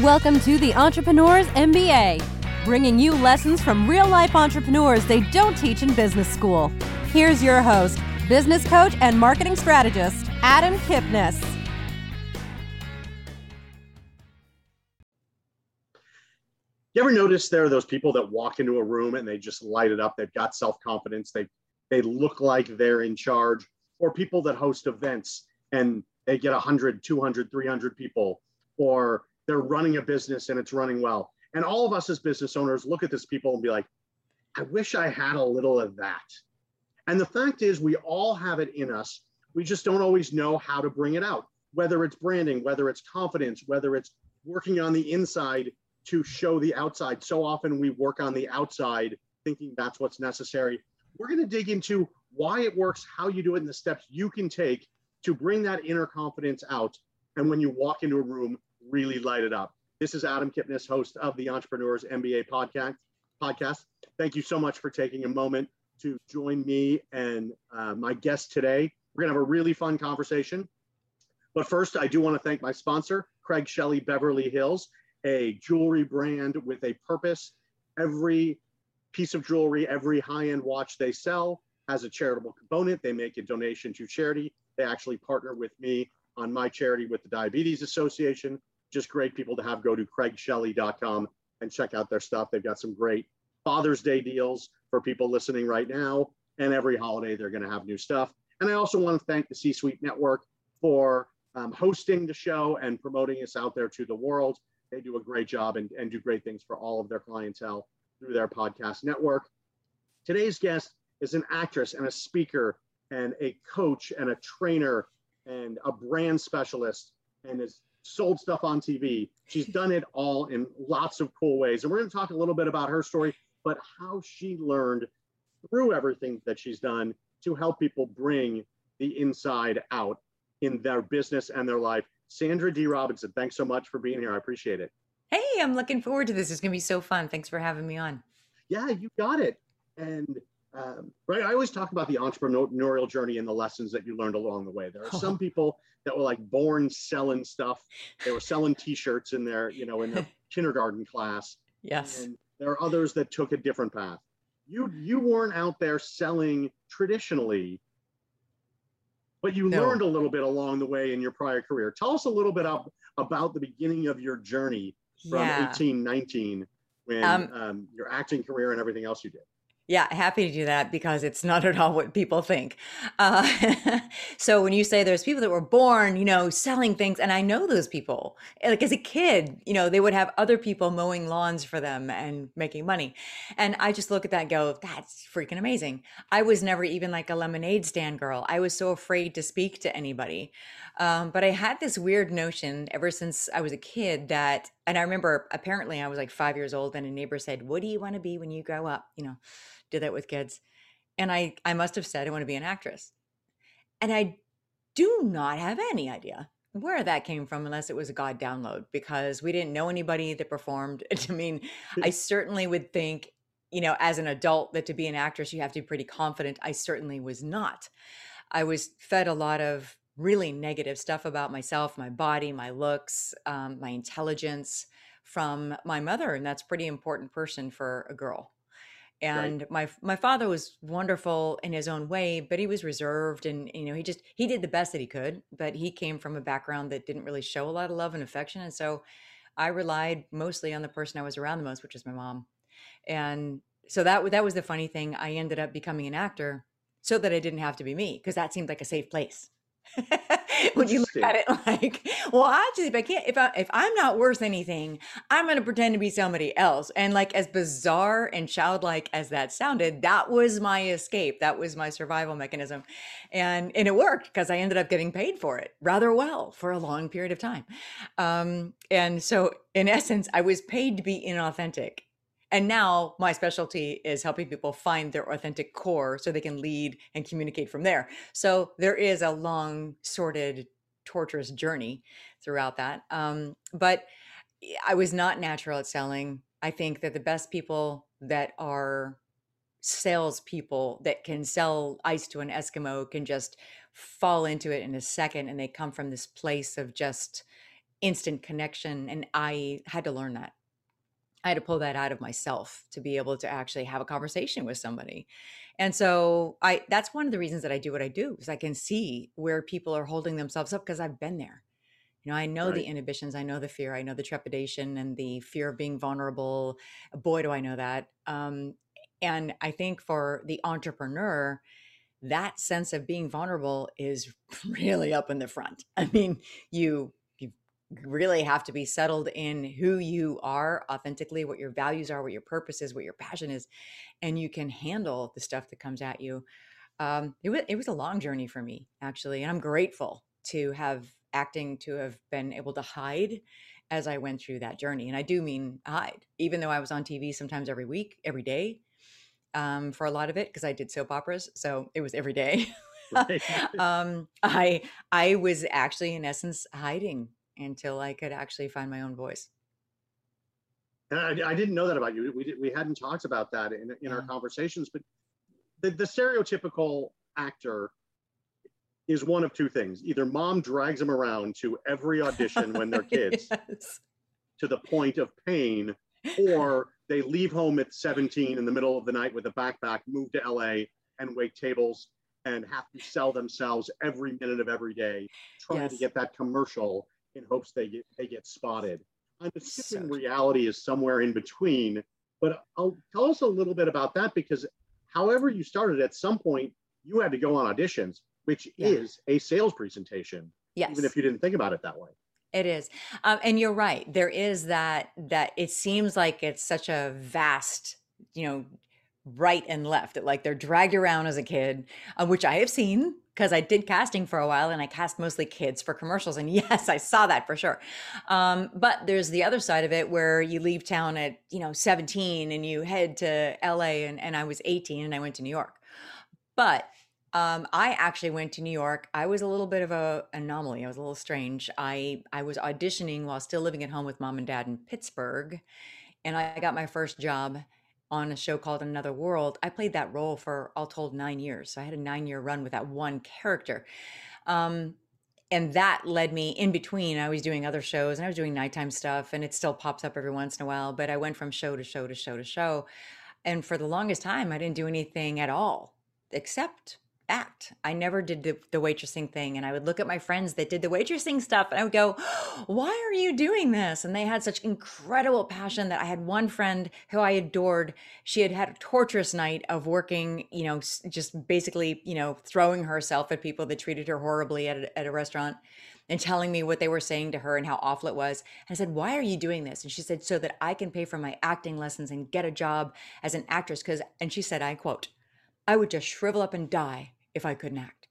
Welcome to the Entrepreneurs MBA, bringing you lessons from real life entrepreneurs they don't teach in business school. Here's your host, business coach and marketing strategist, Adam Kipnis. You ever notice there are those people that walk into a room and they just light it up? They've got self confidence. They they look like they're in charge. Or people that host events and they get 100, 200, 300 people. Or they're running a business and it's running well. And all of us as business owners look at this people and be like, I wish I had a little of that. And the fact is, we all have it in us. We just don't always know how to bring it out, whether it's branding, whether it's confidence, whether it's working on the inside to show the outside. So often we work on the outside thinking that's what's necessary. We're going to dig into why it works, how you do it, and the steps you can take to bring that inner confidence out. And when you walk into a room, really light it up. This is Adam Kipnis, host of the Entrepreneurs MBA podcast. Podcast. Thank you so much for taking a moment to join me and uh, my guest today. We're gonna have a really fun conversation. But first, I do want to thank my sponsor, Craig Shelley Beverly Hills, a jewelry brand with a purpose. Every piece of jewelry, every high-end watch they sell has a charitable component. They make a donation to charity. They actually partner with me on my charity with the Diabetes Association just great people to have. Go to craigshelley.com and check out their stuff. They've got some great Father's Day deals for people listening right now. And every holiday, they're going to have new stuff. And I also want to thank the C Suite Network for um, hosting the show and promoting us out there to the world. They do a great job and, and do great things for all of their clientele through their podcast network. Today's guest is an actress and a speaker and a coach and a trainer and a brand specialist and is sold stuff on TV. She's done it all in lots of cool ways. And we're going to talk a little bit about her story, but how she learned through everything that she's done to help people bring the inside out in their business and their life. Sandra Dee Robinson, thanks so much for being here. I appreciate it. Hey, I'm looking forward to this. It's going to be so fun. Thanks for having me on. Yeah, you got it. And um, right, I always talk about the entrepreneurial journey and the lessons that you learned along the way. There are some people that were like born selling stuff. They were selling T-shirts in their, you know, in their kindergarten class. Yes. And there are others that took a different path. You you weren't out there selling traditionally, but you no. learned a little bit along the way in your prior career. Tell us a little bit of, about the beginning of your journey from yeah. 18, 19, when um, um, your acting career and everything else you did. Yeah, happy to do that because it's not at all what people think. Uh, so when you say there's people that were born, you know, selling things, and I know those people. Like as a kid, you know, they would have other people mowing lawns for them and making money, and I just look at that and go, "That's freaking amazing." I was never even like a lemonade stand girl. I was so afraid to speak to anybody, um, but I had this weird notion ever since I was a kid that, and I remember apparently I was like five years old, and a neighbor said, "What do you want to be when you grow up?" You know did that with kids. And I, I must have said, I want to be an actress. And I do not have any idea where that came from unless it was a God download because we didn't know anybody that performed. I mean, I certainly would think, you know, as an adult, that to be an actress, you have to be pretty confident. I certainly was not. I was fed a lot of really negative stuff about myself, my body, my looks, um, my intelligence from my mother. And that's pretty important person for a girl and right. my my father was wonderful in his own way but he was reserved and you know he just he did the best that he could but he came from a background that didn't really show a lot of love and affection and so i relied mostly on the person i was around the most which is my mom and so that that was the funny thing i ended up becoming an actor so that i didn't have to be me because that seemed like a safe place when you look at it like, well, I just if I can't if I if I'm not worth anything, I'm gonna pretend to be somebody else. And like as bizarre and childlike as that sounded, that was my escape. That was my survival mechanism. And and it worked because I ended up getting paid for it rather well for a long period of time. Um, and so in essence, I was paid to be inauthentic and now my specialty is helping people find their authentic core so they can lead and communicate from there. So there is a long, sorted, torturous journey throughout that. Um, but I was not natural at selling. I think that the best people that are salespeople that can sell ice to an Eskimo can just fall into it in a second and they come from this place of just instant connection. And I had to learn that. I had to pull that out of myself to be able to actually have a conversation with somebody. And so I that's one of the reasons that I do what I do is I can see where people are holding themselves up because I've been there. You know, I know right. the inhibitions, I know the fear, I know the trepidation and the fear of being vulnerable. Boy, do I know that. Um, and I think for the entrepreneur, that sense of being vulnerable is really up in the front. I mean, you you really have to be settled in who you are authentically, what your values are, what your purpose is, what your passion is, and you can handle the stuff that comes at you. Um, it was it was a long journey for me actually, and I'm grateful to have acting to have been able to hide as I went through that journey. And I do mean hide, even though I was on TV sometimes every week, every day um, for a lot of it because I did soap operas, so it was every day. um, I I was actually in essence hiding until I could actually find my own voice. And I, I didn't know that about you. We did, we hadn't talked about that in in yeah. our conversations, but the, the stereotypical actor is one of two things: either mom drags them around to every audition when they're kids, yes. to the point of pain, or they leave home at 17 in the middle of the night with a backpack, move to LA and wait tables and have to sell themselves every minute of every day, trying yes. to get that commercial in hopes they get they get spotted. I'm assuming so reality is somewhere in between, but I'll tell us a little bit about that because however you started, at some point you had to go on auditions, which yeah. is a sales presentation. Yes. Even if you didn't think about it that way. It is. Um, and you're right. There is that, that it seems like it's such a vast, you know, right and left. That like they're dragged around as a kid, uh, which I have seen because I did casting for a while and I cast mostly kids for commercials. And yes, I saw that for sure. Um, but there's the other side of it where you leave town at, you know, 17 and you head to LA and, and I was 18 and I went to New York. But um, I actually went to New York. I was a little bit of a anomaly. I was a little strange. I I was auditioning while still living at home with mom and dad in Pittsburgh, and I got my first job on a show called Another World. I played that role for all told nine years. So I had a nine year run with that one character. Um, and that led me in between. I was doing other shows and I was doing nighttime stuff, and it still pops up every once in a while. But I went from show to show to show to show. And for the longest time, I didn't do anything at all except act. I never did the, the, waitressing thing. And I would look at my friends that did the waitressing stuff and I would go, Why are you doing this? And they had such incredible passion that I had one friend who I adored. She had had a torturous night of working, you know, just basically, you know, throwing herself at people that treated her horribly at a, at a restaurant and telling me what they were saying to her and how awful it was. And I said, Why are you doing this? And she said, So that I can pay for my acting lessons and get a job as an actress. Because, and she said, I quote, I would just shrivel up and die if I couldn't act.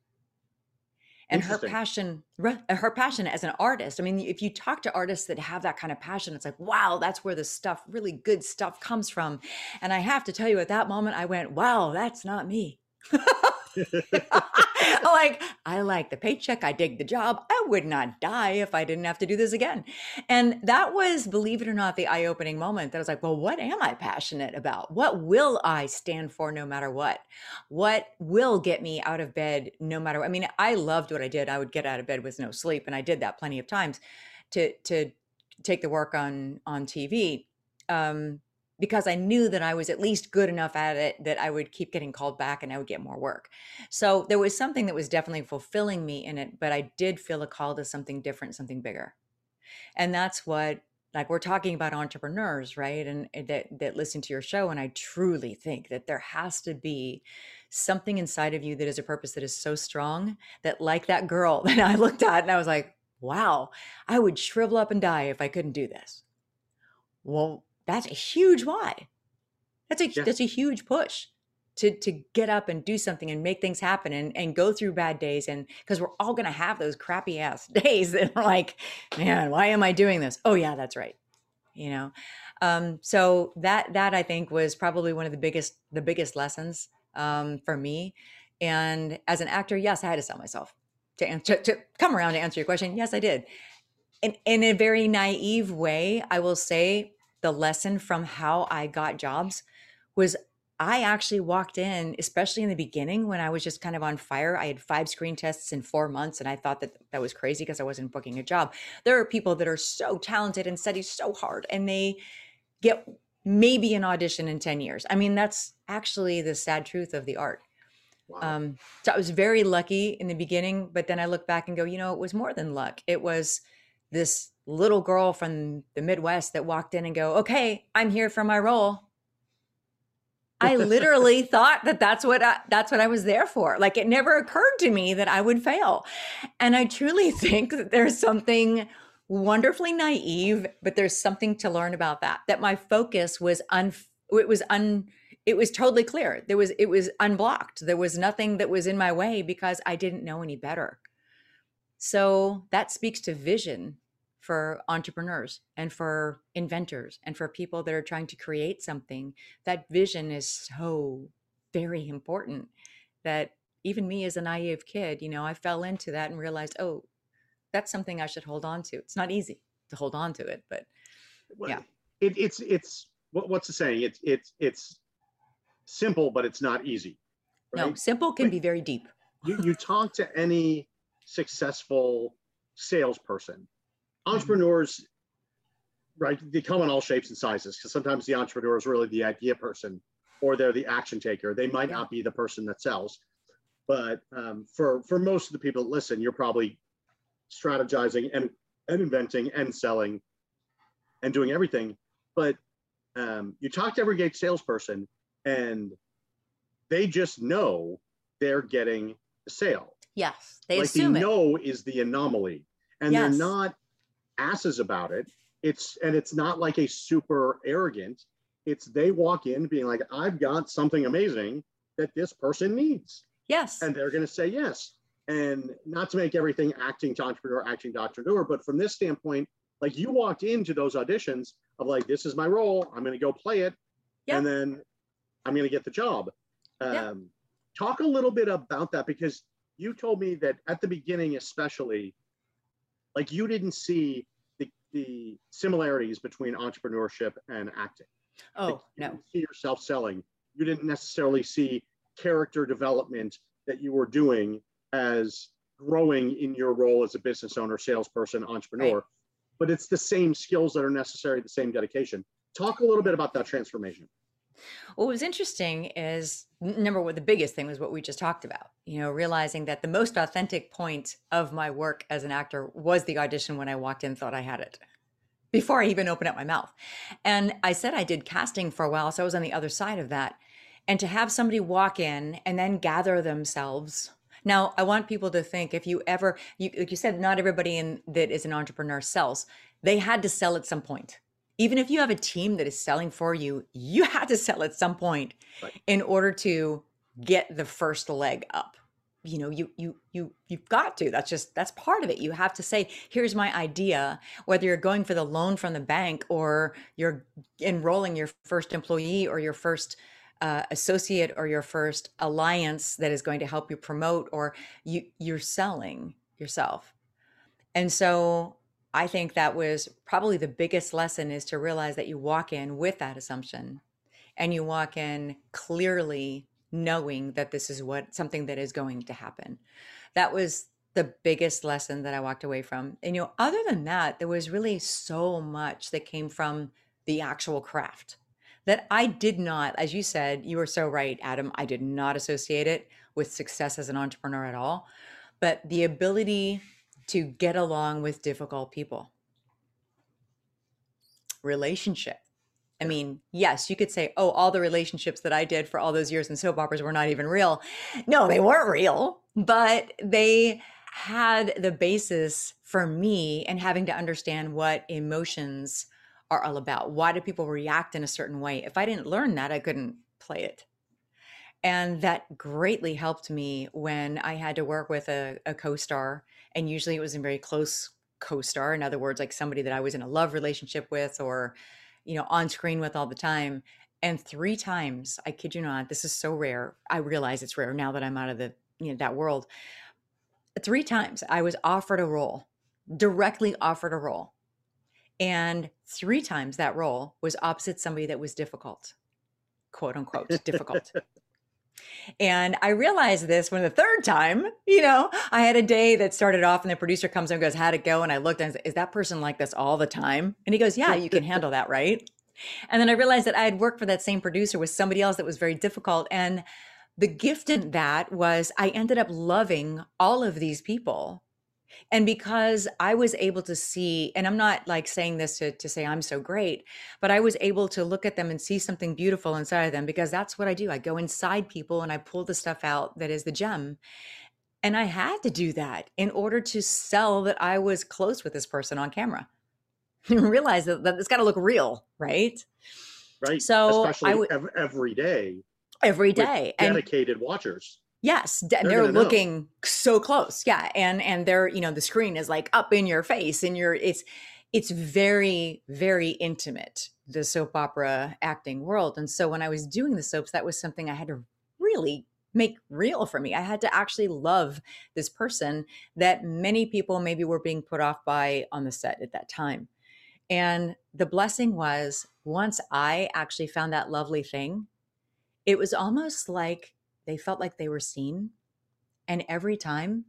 And her passion, uh, her passion as an artist. I mean, if you talk to artists that have that kind of passion, it's like, wow, that's where the stuff, really good stuff comes from. And I have to tell you, at that moment, I went, wow, that's not me. like, I like the paycheck. I dig the job. I would not die if I didn't have to do this again. And that was, believe it or not, the eye opening moment that I was like, well, what am I passionate about? What will I stand for no matter what? What will get me out of bed no matter what? I mean, I loved what I did. I would get out of bed with no sleep. And I did that plenty of times to, to, take the work on on TV. Um, because I knew that I was at least good enough at it that I would keep getting called back and I would get more work. So there was something that was definitely fulfilling me in it, but I did feel a call to something different, something bigger. And that's what like we're talking about entrepreneurs, right? And that that listen to your show and I truly think that there has to be something inside of you that is a purpose that is so strong that like that girl that I looked at and I was like, "Wow, I would shrivel up and die if I couldn't do this." Well, that's a huge why. That's a yeah. that's a huge push to to get up and do something and make things happen and and go through bad days and because we're all gonna have those crappy ass days that are like, man, why am I doing this? Oh yeah, that's right. You know, um, so that that I think was probably one of the biggest the biggest lessons um, for me. And as an actor, yes, I had to sell myself to answer to come around to answer your question. Yes, I did. In in a very naive way, I will say the lesson from how I got jobs was I actually walked in, especially in the beginning when I was just kind of on fire. I had five screen tests in four months, and I thought that that was crazy because I wasn't booking a job. There are people that are so talented and study so hard, and they get maybe an audition in 10 years. I mean, that's actually the sad truth of the art. Wow. Um, so I was very lucky in the beginning, but then I look back and go, you know, it was more than luck. It was this little girl from the Midwest that walked in and go, okay, I'm here for my role. I literally thought that that's what I, that's what I was there for. Like it never occurred to me that I would fail. And I truly think that there's something wonderfully naive, but there's something to learn about that. That my focus was un it was un it was totally clear. There was it was unblocked. There was nothing that was in my way because I didn't know any better. So that speaks to vision for entrepreneurs and for inventors and for people that are trying to create something. That vision is so very important that even me as a naive kid, you know, I fell into that and realized, oh, that's something I should hold on to. It's not easy to hold on to it, but well, yeah, it, it's it's what, what's the saying? It's it's it's simple, but it's not easy. Right? No, simple can like, be very deep. you you talk to any successful salesperson. Entrepreneurs, mm-hmm. right? They come in all shapes and sizes because sometimes the entrepreneur is really the idea person or they're the action taker. They might yeah. not be the person that sells. But um, for for most of the people that listen, you're probably strategizing and, and inventing and selling and doing everything. But um, you talk to every gate salesperson and they just know they're getting a sale. Yes, they like assume the it. no is the anomaly, and yes. they're not asses about it. It's and it's not like a super arrogant. It's they walk in being like, I've got something amazing that this person needs. Yes, and they're going to say yes and not to make everything acting to entrepreneur, acting to entrepreneur, but from this standpoint, like you walked into those auditions of like, this is my role, I'm going to go play it, yeah. and then I'm going to get the job. Um, yeah. Talk a little bit about that because you told me that at the beginning, especially, like you didn't see the, similarities between entrepreneurship and acting. Oh, like, no. see yourself selling. You didn't necessarily see character development that you were doing as growing in your role as a business owner, salesperson, entrepreneur, right. but it's the same skills that are necessary, the same dedication. Talk a little bit about that transformation. What was interesting is number one, the biggest thing was what we just talked about, you know, realizing that the most authentic point of my work as an actor was the audition when I walked in, thought I had it before I even opened up my mouth. And I said I did casting for a while, so I was on the other side of that. And to have somebody walk in and then gather themselves now, I want people to think if you ever, you, like you said, not everybody in that is an entrepreneur sells. They had to sell at some point. Even if you have a team that is selling for you, you had to sell at some point right. in order to get the first leg up. You know, you you you you've got to. That's just that's part of it. You have to say, "Here's my idea." Whether you're going for the loan from the bank or you're enrolling your first employee or your first uh, associate or your first alliance that is going to help you promote or you you're selling yourself and so i think that was probably the biggest lesson is to realize that you walk in with that assumption and you walk in clearly knowing that this is what something that is going to happen that was the biggest lesson that i walked away from and you know other than that there was really so much that came from the actual craft that I did not, as you said, you were so right, Adam. I did not associate it with success as an entrepreneur at all, but the ability to get along with difficult people. Relationship. I mean, yes, you could say, oh, all the relationships that I did for all those years in soap operas were not even real. No, they weren't real, but they had the basis for me and having to understand what emotions are all about. Why do people react in a certain way? If I didn't learn that, I couldn't play it. And that greatly helped me when I had to work with a, a co star. And usually it was a very close co star. In other words, like somebody that I was in a love relationship with or, you know, on screen with all the time. And three times, I kid you not, this is so rare. I realize it's rare now that I'm out of the, you know, that world. Three times I was offered a role, directly offered a role and three times that role was opposite somebody that was difficult. quote unquote difficult. And I realized this when the third time, you know, I had a day that started off and the producer comes and goes, How'd it go? And I looked and I said, Is that person like this all the time? And he goes, Yeah, you can handle that, right? And then I realized that I had worked for that same producer with somebody else that was very difficult. And the gift in that was I ended up loving all of these people and because I was able to see, and I'm not like saying this to, to say I'm so great, but I was able to look at them and see something beautiful inside of them because that's what I do. I go inside people and I pull the stuff out that is the gem. And I had to do that in order to sell that I was close with this person on camera. realize that, that it's got to look real, right? Right. So especially I would ev- every day every day. And dedicated watchers. Yes, They're they're gonna know. looking so close. Yeah, and and they're you know the screen is like up in your face, and you're it's it's very very intimate the soap opera acting world. And so when I was doing the soaps, that was something I had to really make real for me. I had to actually love this person that many people maybe were being put off by on the set at that time. And the blessing was once I actually found that lovely thing, it was almost like they felt like they were seen. And every time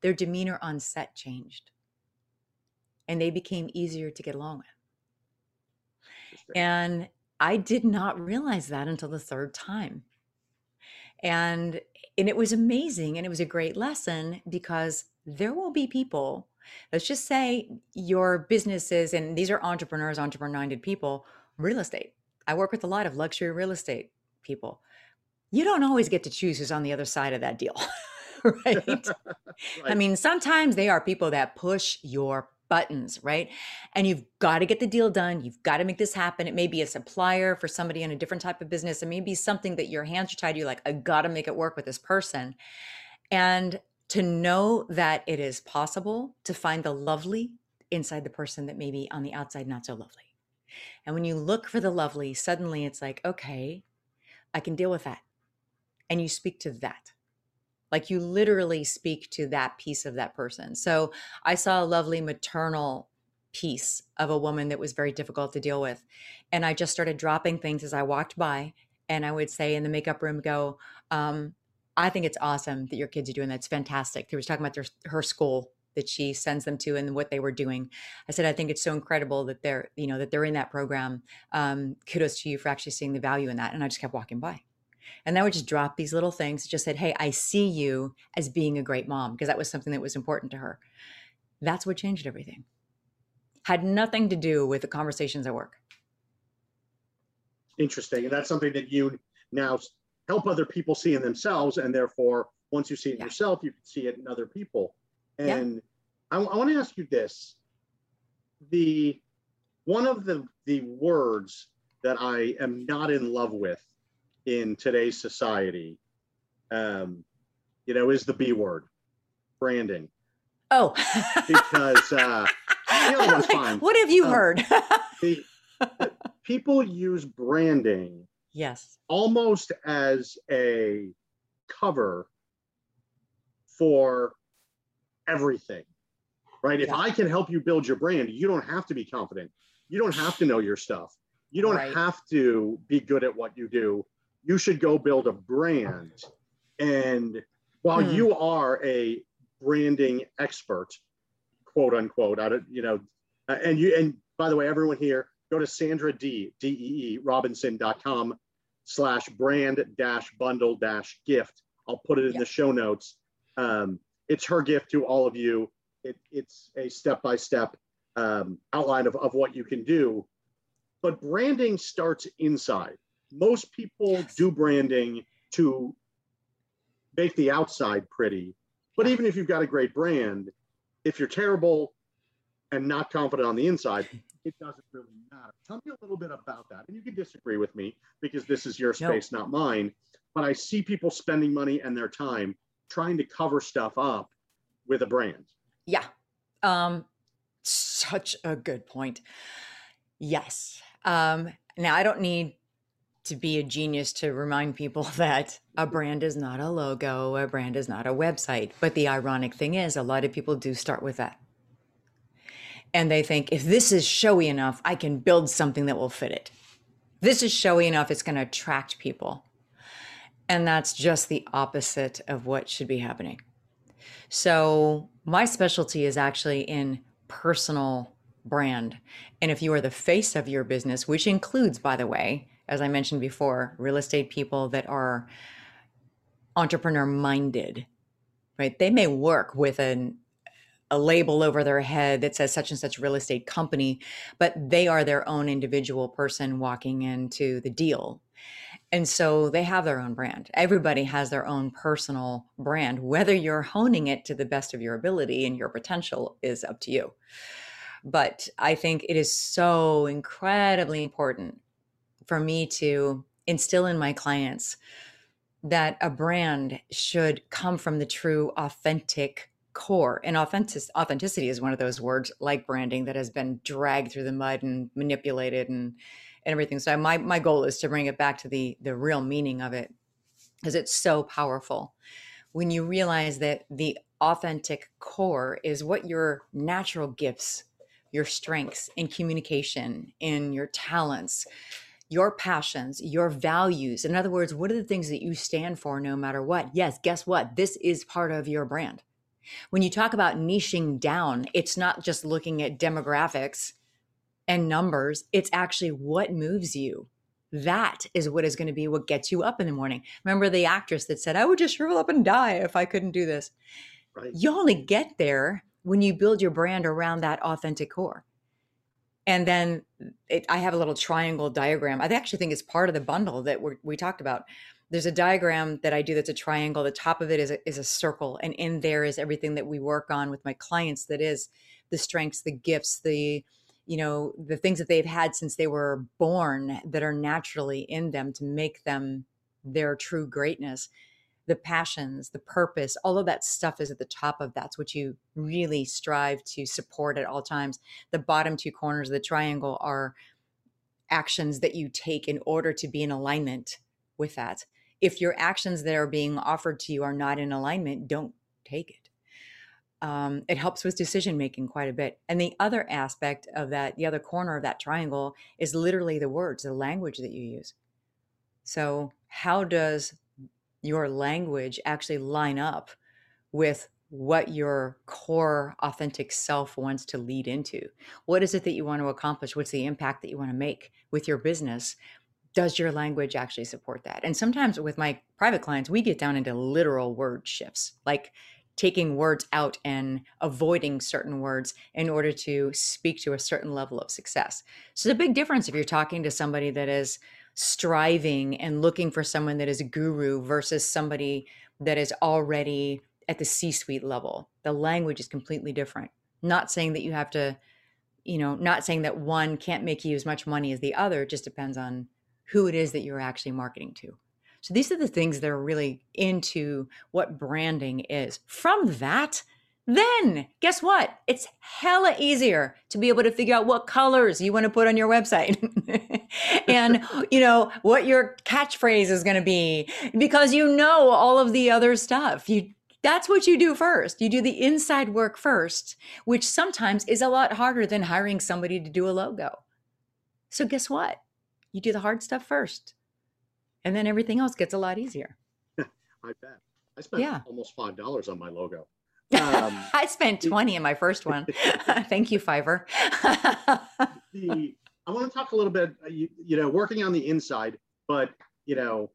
their demeanor on set changed and they became easier to get along with. And I did not realize that until the third time. And and it was amazing and it was a great lesson because there will be people let's just say your businesses and these are entrepreneurs entrepreneur-minded people real estate i work with a lot of luxury real estate people you don't always get to choose who's on the other side of that deal right I mean, sometimes they are people that push your buttons, right? And you've got to get the deal done. You've got to make this happen. It may be a supplier for somebody in a different type of business. It may be something that your hands are tied. You're like, I got to make it work with this person. And to know that it is possible to find the lovely inside the person that may be on the outside not so lovely. And when you look for the lovely, suddenly it's like, okay, I can deal with that. And you speak to that. Like you literally speak to that piece of that person. So I saw a lovely maternal piece of a woman that was very difficult to deal with. And I just started dropping things as I walked by. And I would say in the makeup room, go, um, I think it's awesome that your kids are doing that. It's fantastic. They was talking about their, her school that she sends them to and what they were doing. I said, I think it's so incredible that they're, you know, that they're in that program. Um, kudos to you for actually seeing the value in that. And I just kept walking by. And I would just drop these little things, just said, Hey, I see you as being a great mom, because that was something that was important to her. That's what changed everything. Had nothing to do with the conversations at work. Interesting. And that's something that you now help other people see in themselves. And therefore, once you see it Yeah. yourself, you can see it in other people. Yeah. And I, want to ask you this. The one of the the words that I am not in love with in today's society, um, you know, is the B word, branding. Oh, Because uh, the other one's fine. what have you Um, heard? the, the people use branding yes. almost as a cover for everything, right? If I can help you build your brand, you don't have to be confident. You don't have to know your stuff. You don't Right. have to be good at what you do. You should go build a brand. And while Hmm. you are a branding expert, quote unquote, I don't, you know, uh, and you, and by the way, everyone here, go to Sandra Dee, D-E-E, Robinson.com slash brand dash bundle dash gift. I'll put it in Yeah. the show notes. Um, it's her gift to all of you. It, it's a step-by-step um, outline of, of what you can do. But branding starts inside. Most people Yes. do branding to make the outside pretty. But even if you've got a great brand, if you're terrible and not confident on the inside, it doesn't really matter. Tell me a little bit about that. And you can disagree with me because this is your No. space, not mine. But I see people spending money and their time trying to cover stuff up with a brand. Yeah. Um, such a good point. Yes. Um, now I don't need to be a genius to remind people that a brand is not a logo, a brand is not a website. But the ironic thing is, a lot of people do start with that. And they think if this is showy enough, I can build something that will fit it. This is showy enough, it's going to attract people. And that's just the opposite of what should be happening. So, my specialty is actually in personal brand. And if you are the face of your business, which includes, by the way, as I mentioned before, real estate people that are entrepreneur minded, right? They may work with an a label over their head that says such and such real estate company, but they are their own individual person walking into the deal. And so they have their own brand. Everybody has their own personal brand. Whether you're honing it to the best of your ability and your potential is up to you. But I think it is so incredibly important for me to instill in my clients that a brand should come from the true, authentic core. And authentic, authenticity is one of those words like branding that has been dragged through the mud and manipulated and, and everything. So my, my goal is to bring it back to the, the real meaning of it because it's so powerful. When you realize that the authentic core is what your natural gifts, your strengths in communication, in your talents, your passions, your values. In other words, what are the things that you stand for no matter what? Yes, guess what? This is part of your brand. When you talk about niching down, it's not just looking at demographics and numbers, it's actually what moves you. That is what is going to be what gets you up in the morning. Remember the actress that said, I would just shrivel up and die if I couldn't do this. Right. You only get there when you build your brand around that authentic core. And then it, I have a little triangle diagram. I actually think it's part of the bundle that we talked about there's a diagram that I do that's a triangle. The top of it is a, is a circle, and in there is everything that we work on with my clients. That is the strengths, the gifts, the you know the things that they've had since they were born that are naturally in them to make them their true greatness the passions the purpose all of that stuff is at the top of that's what you really strive to support at all times the bottom two corners of the triangle are actions that you take in order to be in alignment with that if your actions that are being offered to you are not in alignment, don't take it. Um, it helps with decision making quite a bit. And the other aspect of that, the other corner of that triangle, is literally the words, the language that you use. So, how does your language actually line up with what your core authentic self wants to lead into? What is it that you want to accomplish? What's the impact that you want to make with your business? does your language actually support that? And sometimes with my private clients, we get down into literal word shifts, like taking words out and avoiding certain words in order to speak to a certain level of success. So a big difference if you're talking to somebody that is striving and looking for someone that is a guru versus somebody that is already at the C suite level. The language is completely different. Not saying that you have to, you know, not saying that one can't make you as much money as the other, it just depends on who it is that you're actually marketing to. So these are the things that are really into what branding is. From that, then guess what? It's hella easier to be able to figure out what colors you want to put on your website and you know what your catchphrase is going to be because you know all of the other stuff. You that's what you do first. You do the inside work first, which sometimes is a lot harder than hiring somebody to do a logo. So guess what? you do the hard stuff first and then everything else gets a lot easier i bet i spent yeah. almost five dollars on my logo um, i spent 20 in my first one thank you fiverr the, i want to talk a little bit uh, you, you know working on the inside but you know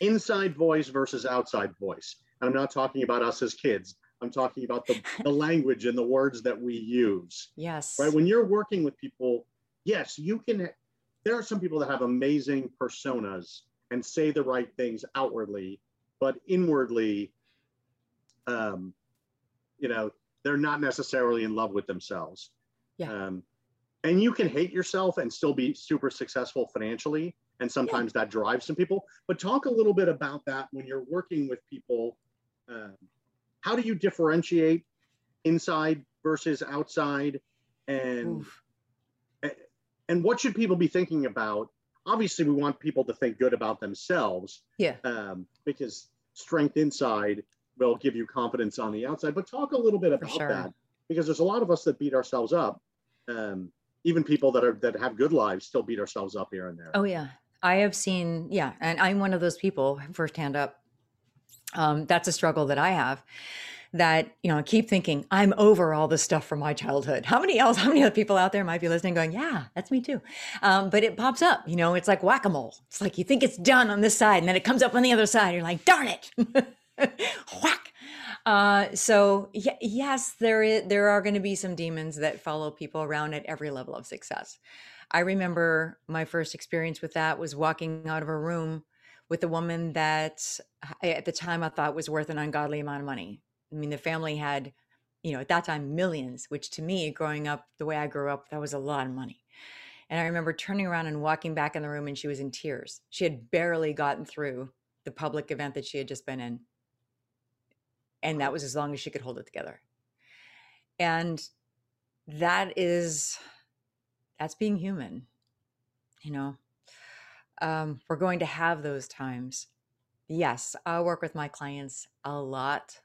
inside voice versus outside voice. And i'm not talking about us as kids. I'm talking about the, the language and the words that we use. Yes. Right? When you're working with people yes you can there are some people that have amazing personas and say the right things outwardly, but inwardly, um, you know, they're not necessarily in love with themselves. Yeah. Um, and you can hate yourself and still be super successful financially. And sometimes yeah. that drives some people. But talk a little bit about that when you're working with people. Um, how do you differentiate inside versus outside? And Oof and what should people be thinking about? Obviously, we want people to think good about themselves. Yeah. Um, because strength inside will give you confidence on the outside. But talk a little bit about sure. that because there's a lot of us that beat ourselves up. Um, even people that are that have good lives still beat ourselves up here and there. Oh yeah, I have seen, yeah, and I'm one of those people firsthand up. Um, that's a struggle that I have that you know I keep thinking i'm over all the stuff from my childhood. How many else how many other people out there might be listening going yeah that's me too. Um, but it pops up you know it's like whack-a-mole. It's like you think it's done on this side and then it comes up on the other side. You're like darn it. Whack uh, so y- yes there is, there are going to be some demons that follow people around at every level of success i remember my first experience with that was walking out of a room with a woman that at the time I thought was worth an ungodly amount of money. I mean, the family had, you know, at that time, millions, which to me, growing up the way I grew up, that was a lot of money. And I remember turning around and walking back in the room, and she was in tears. She had barely gotten through the public event that she had just been in. And that was as long as she could hold it together. And that is, that's being human, you know. Um, we're going to have those times. Yes, I work with my clients a lot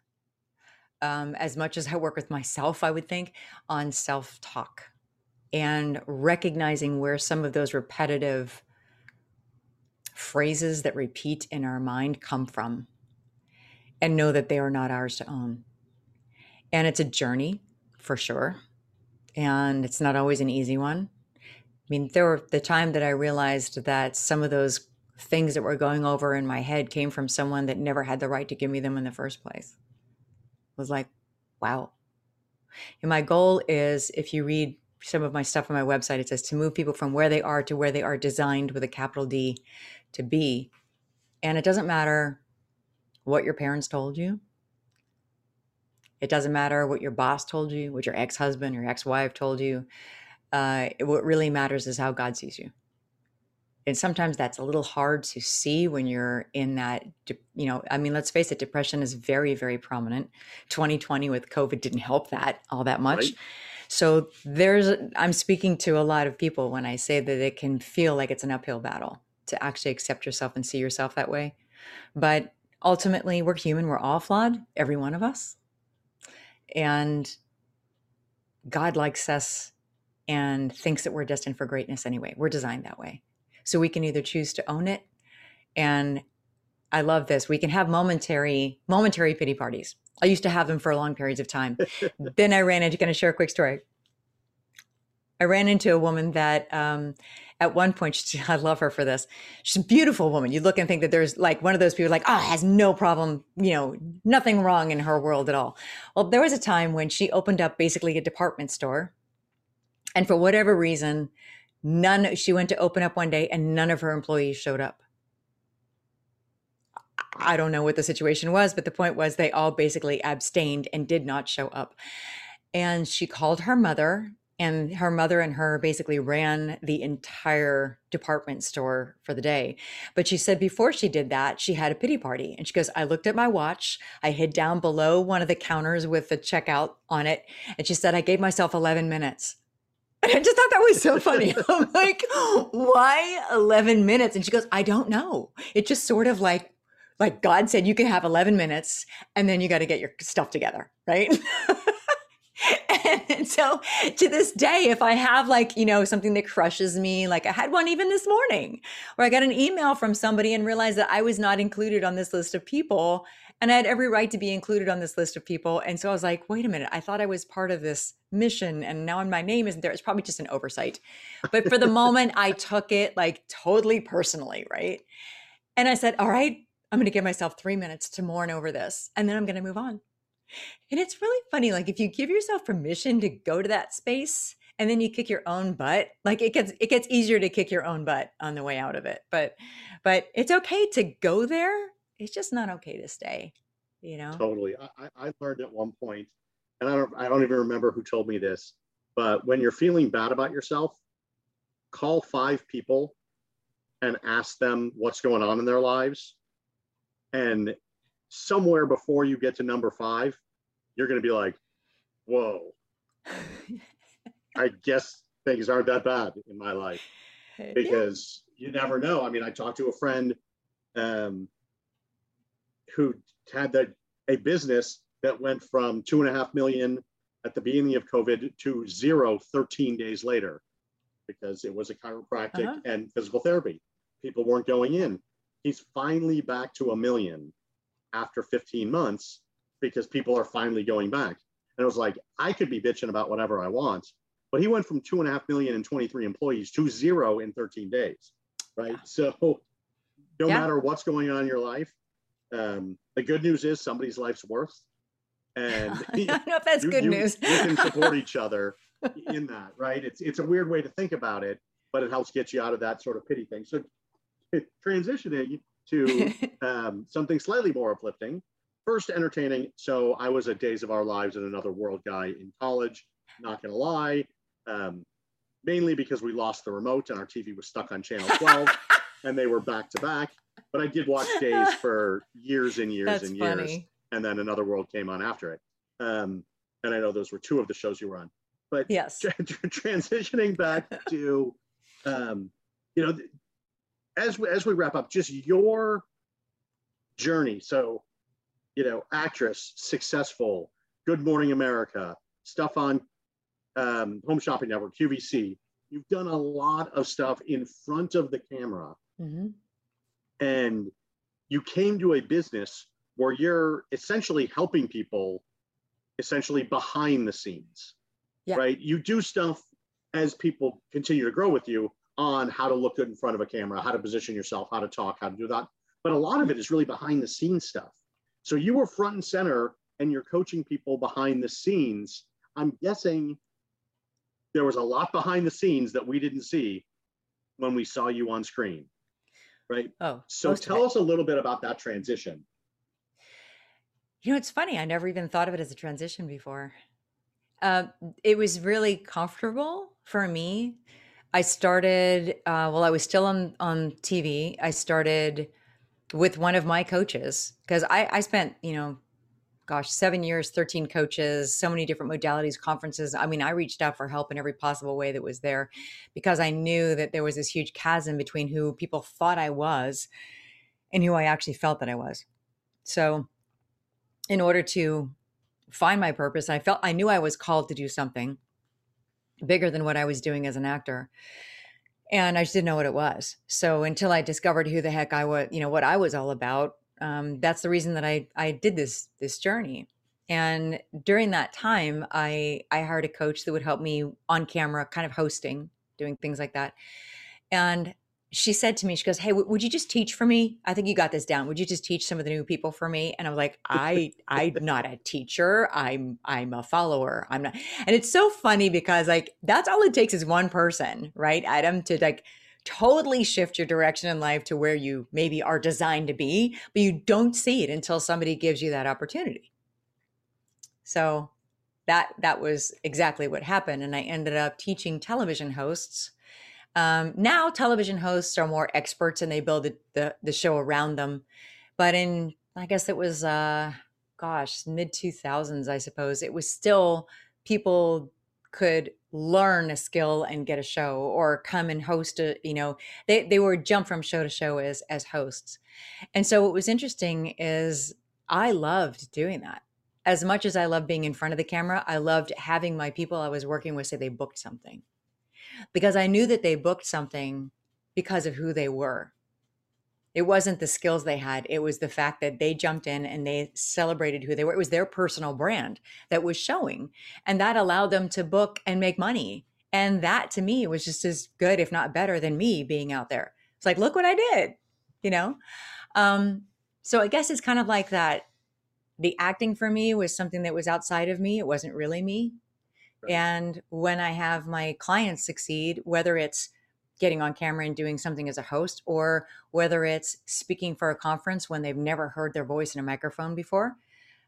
um, as much as I work with myself, I would think, on self talk and recognizing where some of those repetitive phrases that repeat in our mind come from and know that they are not ours to own. And it's a journey for sure. And it's not always an easy one. I mean, there were the time that I realized that some of those things that were going over in my head came from someone that never had the right to give me them in the first place was like, wow. And my goal is if you read some of my stuff on my website, it says to move people from where they are to where they are designed with a capital D to be. And it doesn't matter what your parents told you. It doesn't matter what your boss told you, what your ex husband or ex wife told you. Uh, what really matters is how God sees you and sometimes that's a little hard to see when you're in that you know i mean let's face it depression is very very prominent 2020 with covid didn't help that all that much right. so there's i'm speaking to a lot of people when i say that it can feel like it's an uphill battle to actually accept yourself and see yourself that way but ultimately we're human we're all flawed every one of us and god likes us and thinks that we're destined for greatness anyway we're designed that way so we can either choose to own it and I love this. We can have momentary momentary pity parties. I used to have them for long periods of time. then I ran into going to share a quick story. I ran into a woman that um, at one point, she, I love her for this. She's a beautiful woman. You look and think that there's like one of those people like, oh, has no problem, you know, nothing wrong in her world at all. Well, there was a time when she opened up basically a department store. And for whatever reason, None, she went to open up one day and none of her employees showed up. I don't know what the situation was, but the point was they all basically abstained and did not show up. And she called her mother, and her mother and her basically ran the entire department store for the day. But she said before she did that, she had a pity party. And she goes, I looked at my watch, I hid down below one of the counters with the checkout on it. And she said, I gave myself 11 minutes. And I just thought that was so funny. I'm like, why 11 minutes? And she goes, I don't know. It just sort of like, like God said, you can have 11 minutes and then you got to get your stuff together, right? and so to this day, if I have like, you know, something that crushes me, like I had one even this morning where I got an email from somebody and realized that I was not included on this list of people and I had every right to be included on this list of people. And so I was like, wait a minute, I thought I was part of this mission and now my name isn't there. It's probably just an oversight. But for the moment, I took it like totally personally, right? And I said, all right, I'm going to give myself three minutes to mourn over this and then I'm going to move on. And it's really funny. Like if you give yourself permission to go to that space, and then you kick your own butt like it gets it gets easier to kick your own butt on the way out of it but but it's okay to go there it's just not okay to stay you know totally i, I learned at one point and i don't i don't even remember who told me this but when you're feeling bad about yourself call five people and ask them what's going on in their lives and somewhere before you get to number five you're going to be like whoa i guess things aren't that bad in my life because yeah. you never know i mean i talked to a friend um, who had the, a business that went from two and a half million at the beginning of COVID to zero 13 days later because it was a chiropractic uh-huh. and physical therapy. people weren't going in. He's finally back to a million after 15 months because people are finally going back. And it was like, I could be bitching about whatever I want, but he went from two and a half million and 23 employees to zero in 13 days. Right. Yeah. So no yeah. matter what's going on in your life, um, the good news is somebody's life's worth. And I don't know if that's you, good you, news. you can support each other in that, right? It's it's a weird way to think about it, but it helps get you out of that sort of pity thing. So transition transitioning to um, something slightly more uplifting. First, entertaining. So I was a Days of Our Lives in Another World guy in college. Not gonna lie, um, mainly because we lost the remote and our TV was stuck on channel 12, and they were back to back. But I did watch Days for years and years That's and funny. years, and then Another World came on after it. Um, and I know those were two of the shows you were on. But yes, tra- transitioning back to, um, you know, as we, as we wrap up, just your journey. So, you know, actress, successful, Good Morning America, stuff on um, Home Shopping Network, QVC. You've done a lot of stuff in front of the camera, mm-hmm. and you came to a business where you're essentially helping people, essentially behind the scenes, yeah. right? You do stuff as people continue to grow with you on how to look good in front of a camera, how to position yourself, how to talk, how to do that. But a lot of it is really behind the scenes stuff. So you were front and center and you're coaching people behind the scenes. I'm guessing there was a lot behind the scenes that we didn't see when we saw you on screen. Right. Oh, so tell us a little bit about that transition. You know, it's funny. I never even thought of it as a transition before. Uh, it was really comfortable for me I started uh, while I was still on on TV. I started with one of my coaches because I, I spent you know, gosh, seven years, thirteen coaches, so many different modalities, conferences. I mean, I reached out for help in every possible way that was there because I knew that there was this huge chasm between who people thought I was and who I actually felt that I was. So, in order to find my purpose, I felt I knew I was called to do something bigger than what I was doing as an actor. And I just didn't know what it was. So until I discovered who the heck I was, you know, what I was all about, um, that's the reason that I I did this this journey. And during that time, I I hired a coach that would help me on camera, kind of hosting, doing things like that. And she said to me, she goes, "Hey, w- would you just teach for me? I think you got this down. Would you just teach some of the new people for me?" And I was like, "I, I'm not a teacher. I'm, I'm a follower. I'm not." And it's so funny because like that's all it takes is one person, right, Adam, to like totally shift your direction in life to where you maybe are designed to be, but you don't see it until somebody gives you that opportunity. So that that was exactly what happened, and I ended up teaching television hosts um, now television hosts are more experts and they build the, the, the show around them. But in, I guess it was, uh, gosh, mid 2000s, I suppose, it was still people could learn a skill and get a show or come and host a, you know, they, they would jump from show to show as, as hosts. And so what was interesting is I loved doing that. As much as I loved being in front of the camera, I loved having my people I was working with say they booked something because I knew that they booked something because of who they were. It wasn't the skills they had, it was the fact that they jumped in and they celebrated who they were. It was their personal brand that was showing, and that allowed them to book and make money. And that to me was just as good, if not better, than me being out there. It's like, look what I did, you know? Um, so I guess it's kind of like that. The acting for me was something that was outside of me. It wasn't really me. And when I have my clients succeed, whether it's getting on camera and doing something as a host, or whether it's speaking for a conference when they've never heard their voice in a microphone before,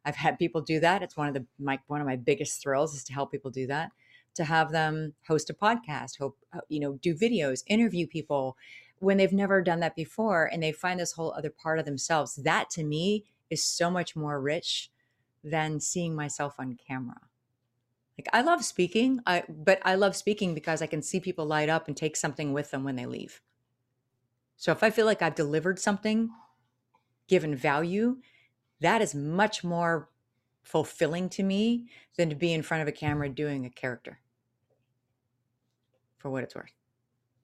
I've had people do that. It's one of the my one of my biggest thrills is to help people do that. To have them host a podcast, hope uh, you know, do videos, interview people when they've never done that before, and they find this whole other part of themselves. That to me is so much more rich than seeing myself on camera. Like I love speaking, I but I love speaking because I can see people light up and take something with them when they leave. So if I feel like I've delivered something, given value, that is much more fulfilling to me than to be in front of a camera doing a character. For what it's worth.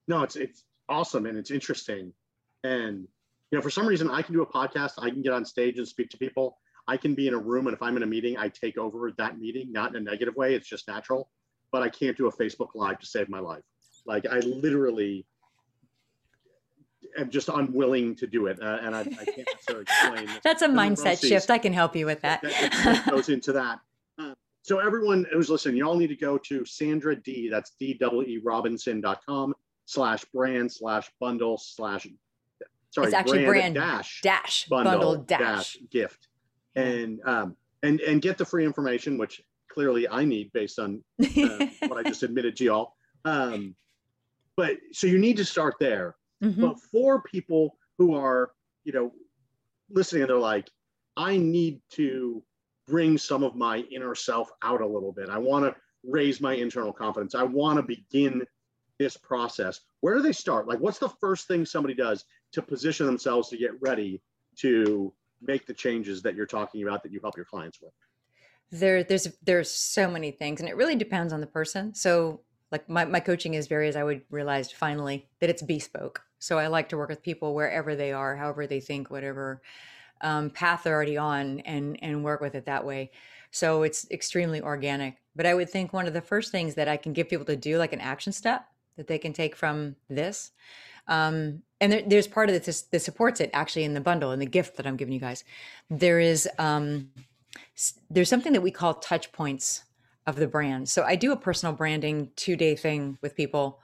No, it's it's awesome and it's interesting. And you know, for some reason, I can do a podcast. I can get on stage and speak to people. I can be in a room, and if I'm in a meeting, I take over that meeting, not in a negative way. It's just natural. But I can't do a Facebook Live to save my life. Like I literally am just unwilling to do it, uh, and I, I can't necessarily explain. That's a mindset shift. I can help you with that. that, that goes into that. Uh, so everyone who's listening, you all need to go to Sandra Dee. That's D W E Robinson.com slash brand slash bundle slash sorry, it's actually brand, brand dash dash bundle, bundle dash. dash gift, and um, and and get the free information, which clearly I need based on uh, what I just admitted to y'all. Um, but so you need to start there. Mm-hmm. But for people who are, you know, listening and they're like, I need to bring some of my inner self out a little bit. I want to raise my internal confidence. I want to begin this process. Where do they start? Like, what's the first thing somebody does to position themselves to get ready to make the changes that you're talking about that you help your clients with? There, there's there's so many things, and it really depends on the person. So, like my, my coaching is very, as I would realized finally that it's bespoke. So I like to work with people wherever they are, however they think, whatever um, path they're already on, and and work with it that way. So it's extremely organic. But I would think one of the first things that I can get people to do, like an action step that they can take from this, um, and there, there's part of this that supports it actually in the bundle and the gift that I'm giving you guys. There is um, there's something that we call touch points of the brand. So I do a personal branding two day thing with people.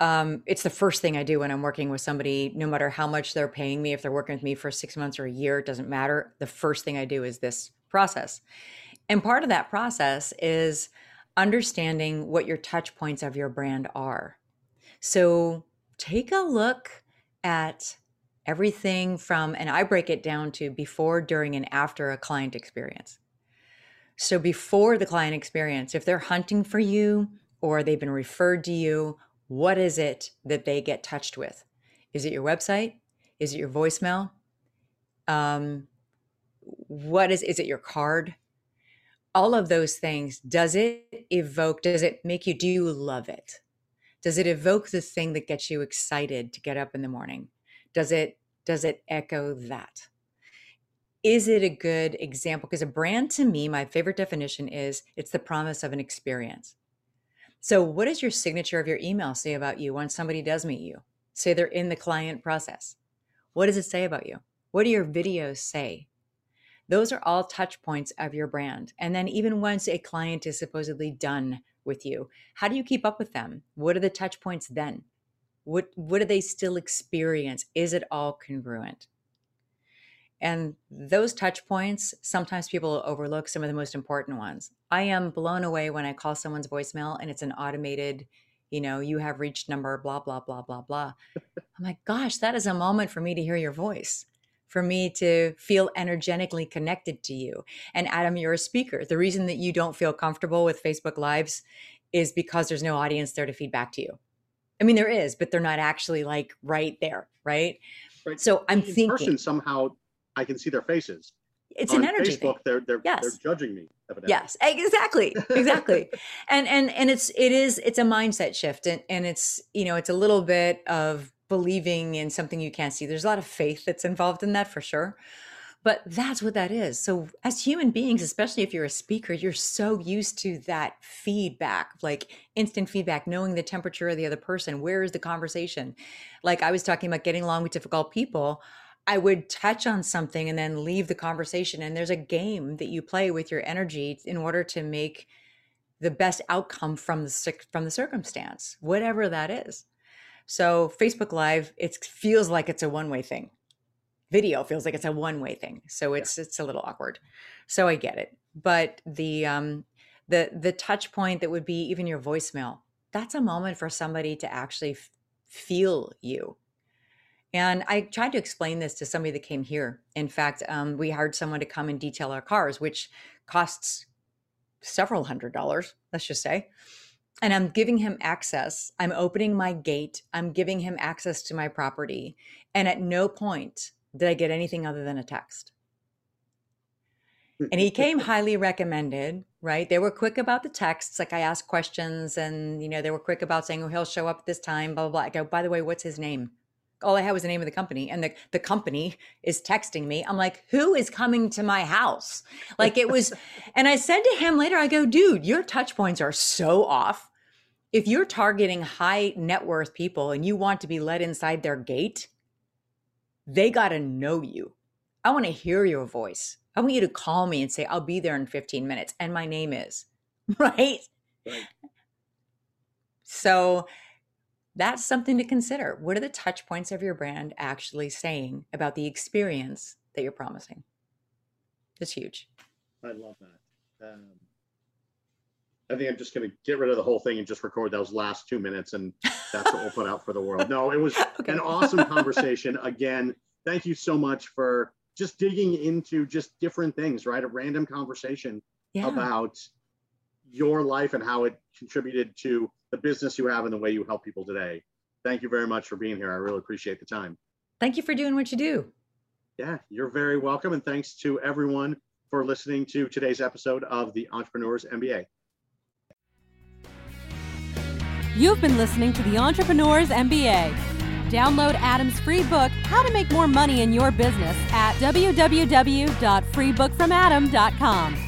Um, it's the first thing I do when I'm working with somebody, no matter how much they're paying me. If they're working with me for six months or a year, it doesn't matter. The first thing I do is this process. And part of that process is understanding what your touch points of your brand are. So take a look at everything from, and I break it down to before, during, and after a client experience. So before the client experience, if they're hunting for you or they've been referred to you, what is it that they get touched with? Is it your website? Is it your voicemail? Um, what is is it your card? All of those things. Does it evoke? Does it make you? Do you love it? Does it evoke the thing that gets you excited to get up in the morning? Does it does it echo that? is it a good example? Because a brand to me, my favorite definition is it's the promise of an experience. So, what does your signature of your email say about you when somebody does meet you? Say they're in the client process. What does it say about you? What do your videos say? Those are all touch points of your brand. And then, even once a client is supposedly done with you, how do you keep up with them? What are the touch points then? What, what do they still experience? Is it all congruent? And those touch points, sometimes people overlook some of the most important ones. I am blown away when I call someone's voicemail and it's an automated, you know, you have reached number, blah, blah, blah, blah, blah. I'm like, gosh, that is a moment for me to hear your voice, for me to feel energetically connected to you. And Adam, you're a speaker. The reason that you don't feel comfortable with Facebook Lives is because there's no audience there to feed back to you. I mean, there is, but they're not actually like right there, right? right. So I'm In thinking person somehow I can see their faces. It's On an energy Facebook, thing. They're they're yes. they're judging me. Evidently. Yes, exactly, exactly. and and and it's it is it's a mindset shift, and and it's you know it's a little bit of believing in something you can't see. There's a lot of faith that's involved in that for sure. But that's what that is. So, as human beings, especially if you're a speaker, you're so used to that feedback, like instant feedback, knowing the temperature of the other person. Where is the conversation? Like I was talking about getting along with difficult people. I would touch on something and then leave the conversation. And there's a game that you play with your energy in order to make the best outcome from the from the circumstance, whatever that is. So Facebook Live, it feels like it's a one way thing. Video feels like it's a one way thing, so it's yeah. it's a little awkward. So I get it, but the um the the touch point that would be even your voicemail. That's a moment for somebody to actually f- feel you and I tried to explain this to somebody that came here. In fact, um, we hired someone to come and detail our cars, which costs several hundred dollars, let's just say. And I'm giving him access. I'm opening my gate. I'm giving him access to my property. And at no point did I get anything other than a text. And he came highly recommended, right? They were quick about the texts. Like I asked questions and, you know, they were quick about saying, oh, he'll show up at this time, blah, blah, blah. I go, by the way, what's his name? All I had was the name of the company, and the the company is texting me. I'm like, who is coming to my house? Like it was, and I said to him later, I go, dude, your touch points are so off. If you're targeting high net worth people and you want to be let inside their gate, they got to know you. I want to hear your voice. I want you to call me and say, I'll be there in 15 minutes. And my name is, right? right. So that's something to consider. What are the touch points of your brand actually saying about the experience that you're promising? It's huge. I love that. Um, I think I'm just going to get rid of the whole thing and just record those last two minutes, and that's what we'll put out for the world. No, it was okay. an awesome conversation. Again, thank you so much for just digging into just different things, right? A random conversation yeah. about your life and how it contributed to the business you have and the way you help people today. Thank you very much for being here. I really appreciate the time. Thank you for doing what you do. Yeah, you're very welcome. And thanks to everyone for listening to today's episode of the Entrepreneurs MBA. You've been listening to the Entrepreneurs MBA. Download Adam's free book, How to Make More Money in Your Business, at www.freebookfromadam.com.